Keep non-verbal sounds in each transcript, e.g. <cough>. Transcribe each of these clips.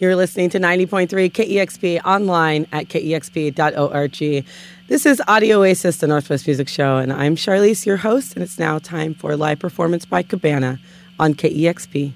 You're listening to 90.3 KEXP online at kexp.org. This is Audio Oasis, the Northwest Music Show, and I'm Sharlese, your host, and it's now time for a live performance by Cabana on KEXP.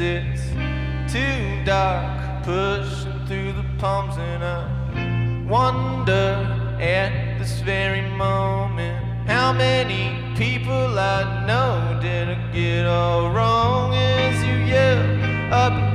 It's too dark, pushing through the palms, and I wonder at this very moment. How many people I know did I get all wrong? As you yell up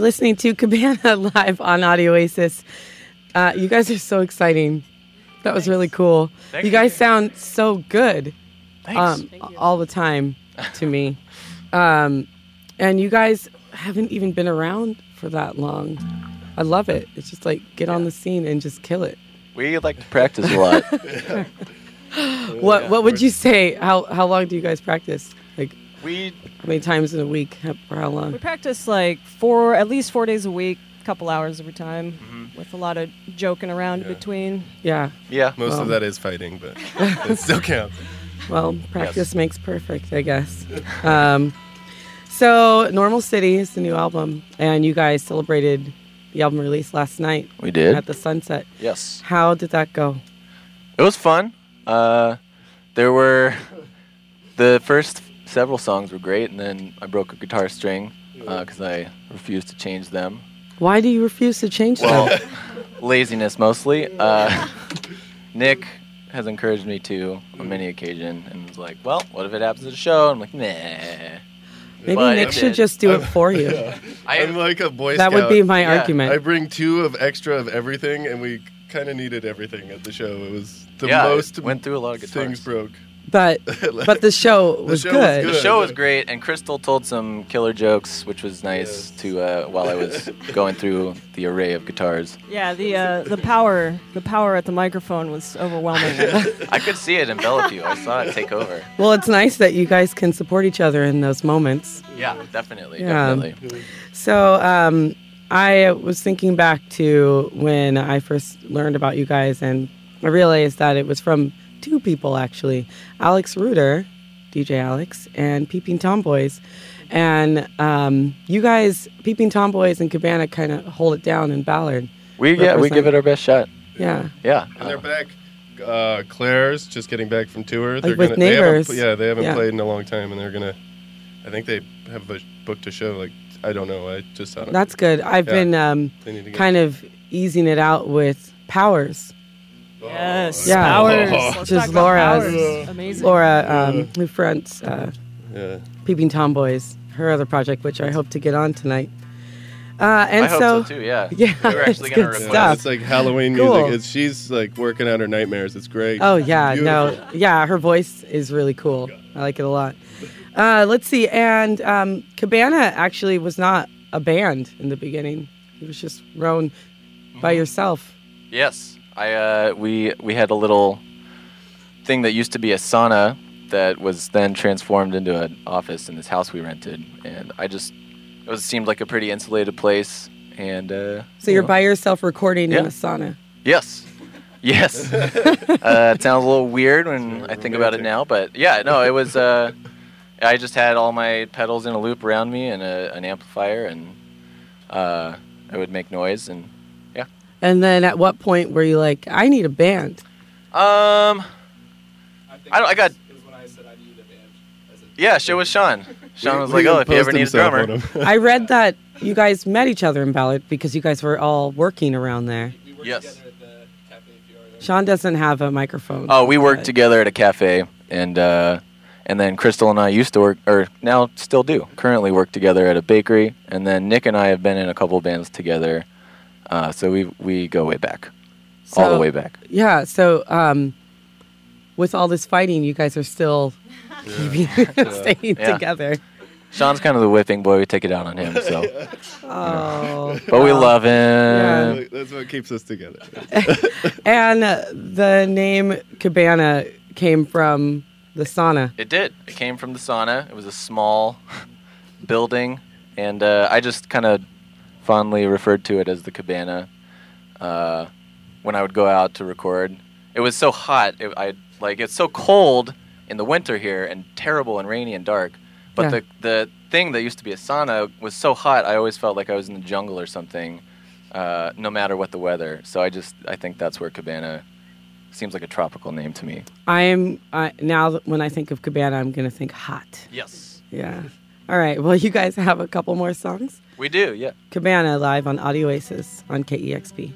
You're listening to Cabana <laughs> live on Audio Oasis. Uh, you guys are so exciting. That was really cool. Thank you you. guys sound so good Thanks. um, all the time to me. Um, and you guys haven't even been around for that long. I love it. It's just like get on the scene and just kill it. we like to practice a lot. <laughs> What What would you say? How How long do you guys practice? Like we how many times in a week? How- For how long? We practice like four, at least four days a week, a couple hours every time, Mm-hmm. with a lot of joking around Yeah. between. Yeah. yeah. Most Well. of that is fighting, but <laughs> it still counts. Well, practice makes perfect, I guess. Um, so, Normal City is the new album, and you guys celebrated the album release last night We did. at the Sunset. yes. How did that go? It was fun. Uh, there were the first several songs were great, and then I broke a guitar string because I refused to change them. Why do you refuse to change Well, them? <laughs> laziness mostly. Uh, Nick has encouraged me to on many occasion, and was like, "Well, what if it happens at a show?" I'm like, "Nah." Maybe but Nick should just do it for you. <laughs> I I'm like a boy That scout. would be my Yeah. argument. I bring two of extra of everything, and we kind of needed everything at the show. It was the yeah, most went through a lot of guitars. things broke. But <laughs> but the show <laughs> was show was good. The show was great, and Crystal told some killer jokes, which was nice Yes. to uh, while I was <laughs> going through the array of guitars. Yeah, the uh, the power the power at the microphone was overwhelming. I could see it envelop you. I saw it take over. Well, it's nice that you guys can support each other in those moments. Yeah, definitely, Yeah. definitely. So um, I was thinking back to when I first learned about you guys, and I realized that it was from two people actually Alex Ruder, DJ Alex, and Peeping Tomboys. And um, you guys, Peeping Tomboys and Cabana, kind of hold it down in Ballard. We yeah, we give it our best shot. Yeah. Yeah. And they're back. Uh, Claire's just getting back from tour. They're with gonna, they haven't- Neighbors. yeah, they haven't Yeah. played in a long time, and they're gonna. I think they have a booked a show. Like I don't know. I just saw it. That's good. I've Yeah. been um, They need kind of easing it out with Powers. Yes, Yeah. Powers. Oh. Let's Just talk about Laura's- Amazing. Laura, um, who fronts uh, Yeah. Peeping Tomboys, her other project, which I hope to get on tonight. Uh, and I hope so, so, too. Yeah. <laughs> yeah, we were it's actually gonna good request. Yeah, stuff. it's like Halloween Cool. music. It's, she's like working out her nightmares. It's great. Oh yeah, no, yeah, her voice is really cool. I like it a lot. Uh, let's see, and um, Cabana actually was not a band in the beginning. It was just Roan by yourself. Yes, I uh, we we had a little thing that used to be a sauna that was then transformed into an office in this house we rented, and I just it was seemed like a pretty insulated place, and uh, So you you're know, by yourself recording in Yeah. a sauna. yes. Yes, <laughs> uh, it sounds a little weird when I think about it now, but yeah, no, it was. Uh, I just had all my pedals in a loop around me and a, an amplifier, and uh, I would make noise, and And then at what point were you like, I need a band? um, I, think I don't- I got- It was when I said I needed a band. As a yeah, shit was Sean. <laughs> Sean was like, "Oh, if you ever need a himself drummer." I <laughs> read that you guys met each other in Ballard because you guys were all working around there. We worked Yes. the Cafe Fiore. Sean doesn't have a microphone. Oh, we worked together at a cafe, and uh, and then Crystal and I used to work, or now still do, currently work together at a bakery, and then Nick and I have been in a couple bands together, uh, so we we go way back, all the way back. Yeah. So, um, with all this fighting, you guys are still keeping <laughs> staying Yeah. together. Sean's kind of the whipping boy. We take it out on him, so Oh. but we love him. Yeah. That's what keeps us together. <laughs> And uh, the name Cabana came from the sauna. It did. It came from the sauna. It was a small <laughs> building, and uh, I just kind of fondly referred to it as the cabana uh, when I would go out to record. It was so hot. It, I like it's so cold in the winter here, and terrible and rainy and dark. But Yeah. the the thing that used to be a sauna was so hot. I always felt like I was in the jungle or something, uh, no matter what the weather. So I just I think that's where cabana seems like a tropical name to me. I am I now when I think of Cabana, I'm gonna think hot. Yes, Yeah. All right. Well, you guys have a couple more songs. we do. Yeah. Cabana live on Audio Oasis on KEXP.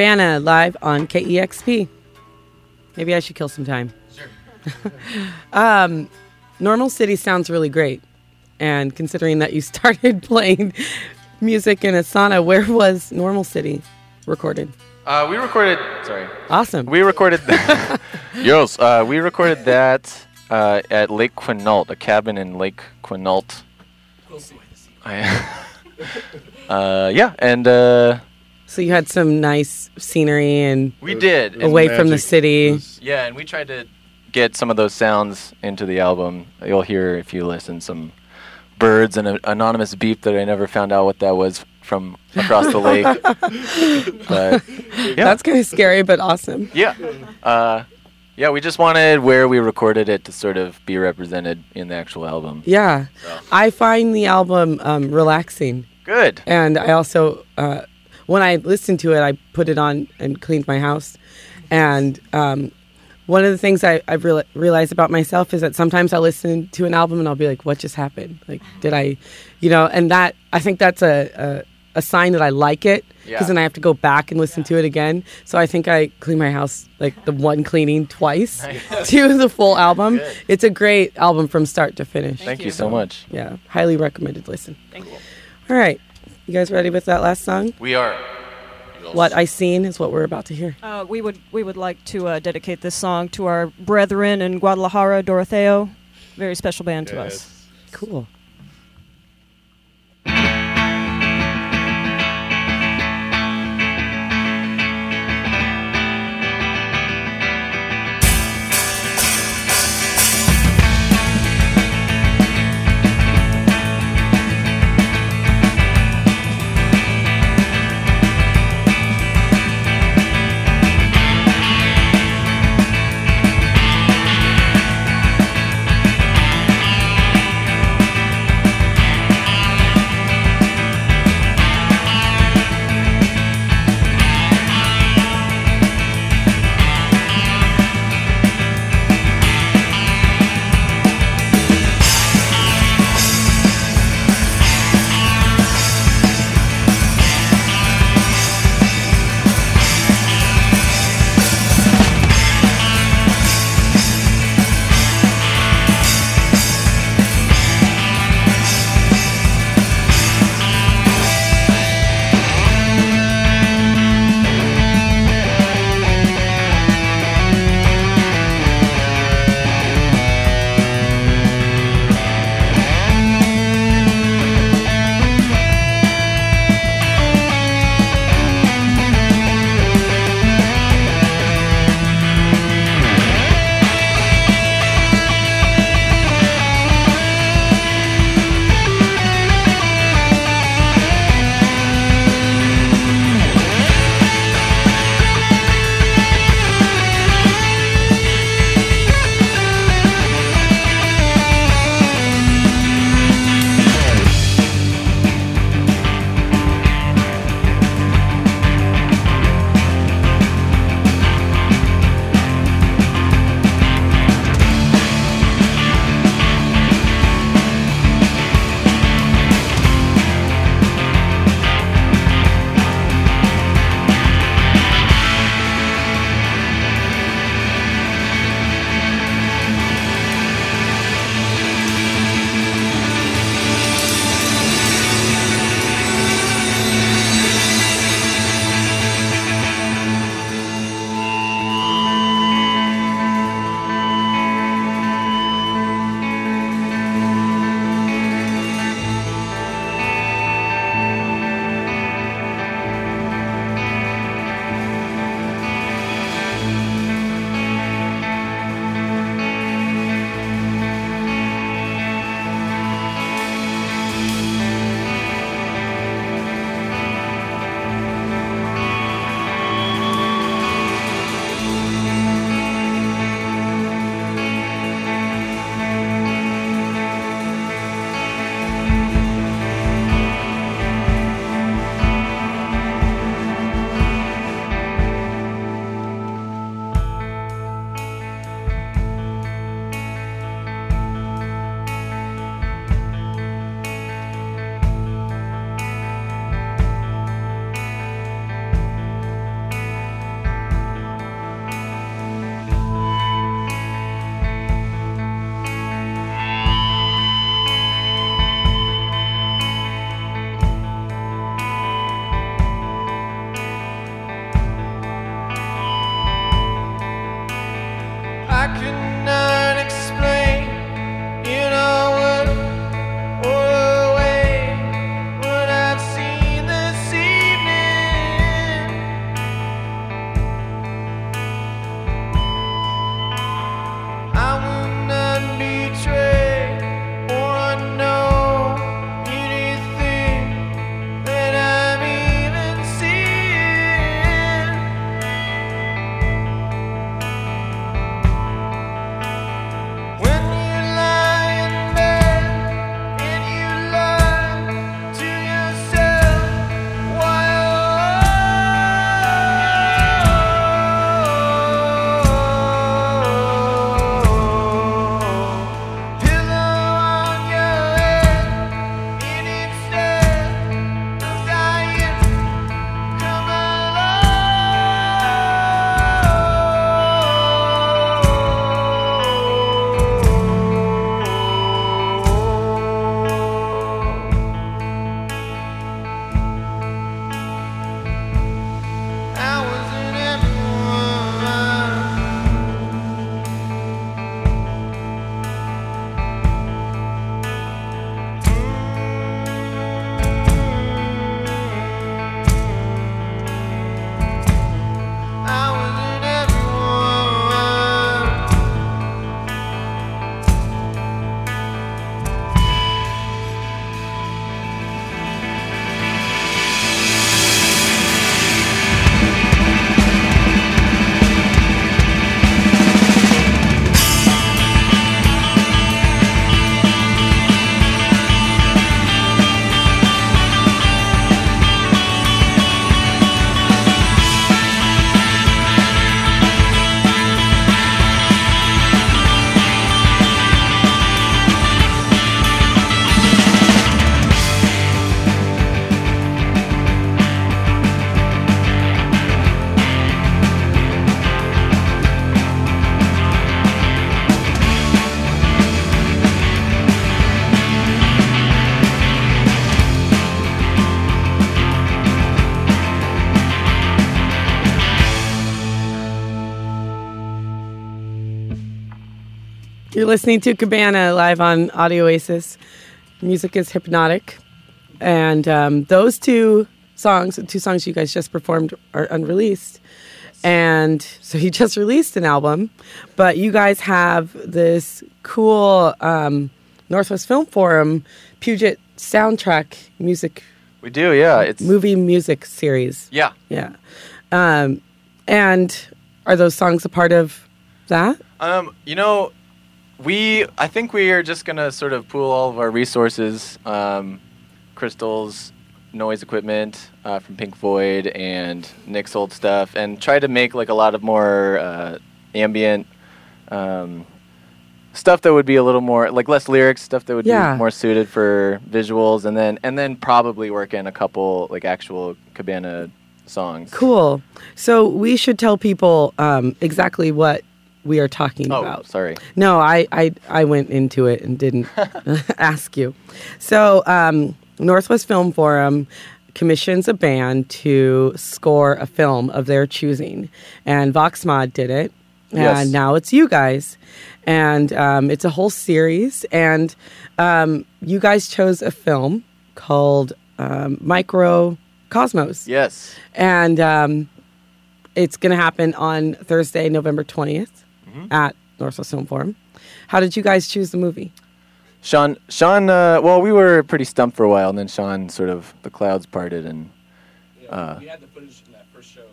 Cabana live on KEXP. Maybe I should kill some time. <laughs> <laughs> um, Normal City sounds really great. And considering that you <laughs> started playing music in a sauna, where was Normal City recorded? Uh, we recorded. Sorry. Awesome. We recorded. Yes. Uh, we recorded that uh, at Lake Quinault, a cabin in Lake Quinault. I, uh, yeah, and uh, so you had some nice scenery and we did. Away from the city. Was- Yeah, and we tried to get some of those sounds into the album. You'll hear if you listen some birds and an anonymous beep that I never found out what that was from across the lake. <laughs> but yeah, That's kind of scary, but awesome. yeah, uh, yeah. We just wanted where we recorded it to sort of be represented in the actual album. Yeah. So. I find the album um, relaxing. Good. And I also, uh, when I listened to it, I put it on and cleaned my house. And um, one of the things I, I've real realized about myself is that sometimes I'll listen to an album and I'll be like, what just happened? Like, did I, you know, and that, I think that's a, a, a sign that I like it because Yeah. then I have to go back and listen to it again. So I think I clean my house like the one cleaning twice <laughs> to the full album. Good. It's a great album from start to finish. Thank, you so much. Yeah, highly recommended listen. Thank you. All right. You guys ready with that last song? We are. What I Seen is what we're about to hear. Uh, we would we would like to uh, dedicate this song to our brethren in Guadalajara, Doroteo. Very special band to us. Cool. You're listening to Cabana live on Audio Oasis. Music is hypnotic. And um, those two songs, the two songs you guys just performed, are unreleased. And so he <laughs> just released an album, but you guys have this cool um, Northwest Film Forum Puget soundtrack music, We do, yeah. It's movie music series. Yeah. Yeah. Um, and are those songs a part of that? Um, you know, we I think we are just gonna sort of pool all of our resources, um, Crystal's, noise equipment uh, from Pink Void and Nick's old stuff, and try to make like a lot of more uh, ambient um, stuff that would be a little more like less lyrics, stuff that would Yeah. be more suited for visuals, and then and then probably work in a couple like actual Cabana songs. Cool. So we should tell people um, exactly what we are talking Oh, about. sorry. No, I, I, I went into it and didn't <laughs> <laughs> ask you. So, um, Northwest Film Forum commissions a band to score a film of their choosing, and Voxmod did it, and Yes. now it's you guys, and um, it's a whole series, and um, you guys chose a film called um, Microcosmos Yes. and um, it's going to happen on Thursday, November 20th Mm-hmm. at Northwest Film Forum. How did you guys choose the movie? Sean, Sean. Uh, well, we were pretty stumped for a while, and then Sean sort of the clouds parted, and Yeah, Uh, we had the footage from that first show.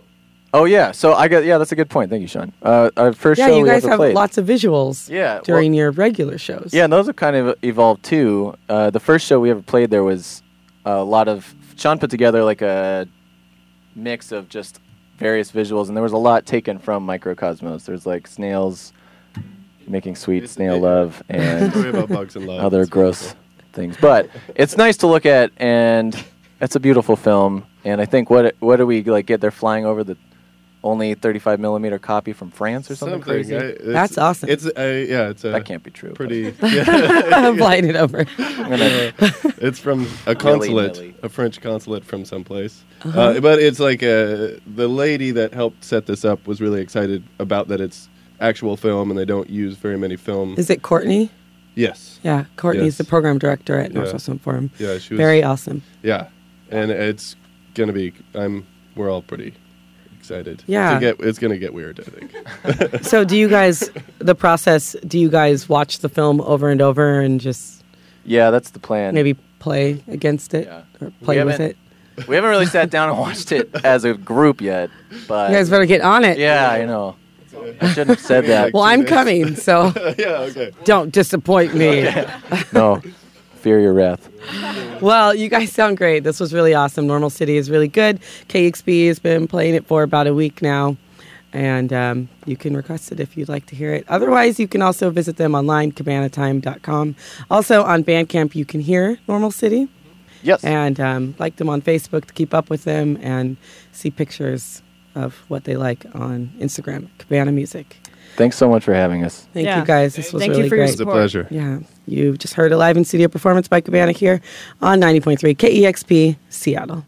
oh yeah. So I got yeah, that's a good point. Thank you, Sean. Uh, our first yeah, show you we guys ever have played. lots of visuals Yeah, well- during your regular shows. Yeah, and those have kind of evolved too. Uh, the first show we ever played there was a lot of Sean put together like a mix of just various visuals, and there was a lot taken from Microcosmos. There's like snails making sweet It's- snail love <laughs> and bugs and love. other It's gross wonderful. things. But it's nice to look at, and it's a beautiful film. And I think what what do we like get? They're flying over the only 35 millimeter copy from France or something, crazy. I- That's awesome. It's uh, yeah, it's a that can't be true. but pretty. <laughs> <laughs> I'm flying it over. I'm gonna- it's from a consulate, Willy-nilly. a French consulate from someplace. Uh-huh. uh but it's like uh, the lady that helped set this up was really excited about that it's actual film and they don't use very many film. Is it Courtney? yes. Yeah, Courtney's Yes. the program director at Yeah. Northwest Forum. Yeah, she was Very awesome. Yeah, and it's gonna be. I'm. We're all pretty excited. Yeah. To get, it's gonna get weird. I think. <laughs> So, do you guys, the process, do you guys watch the film over and over and just yeah, that's the plan. maybe play against it Yeah. or play with it? We haven't really sat down and watched it <laughs> as a group yet, but You guys better get on it. yeah, I know. I shouldn't have said that. Well, I'm coming, so <laughs> yeah. Okay. don't disappoint me. No, wrath. Well, you guys sound great. This was really awesome. Normal City is really good. KEXP has been playing it for about a week now, and um, you can request it if you'd like to hear it. Otherwise, you can also visit them online, cabanatime.com. Also on Bandcamp, you can hear Normal City Yes. and um, like them on Facebook to keep up with them and see pictures of what they like on Instagram, Cabana Music. Thanks so much for having us. Thank Yeah. you guys. This was Thank you really for your great. It's a Support. pleasure. Yeah, You've just heard a live in studio performance by Cabana here on 90.3 KEXP Seattle.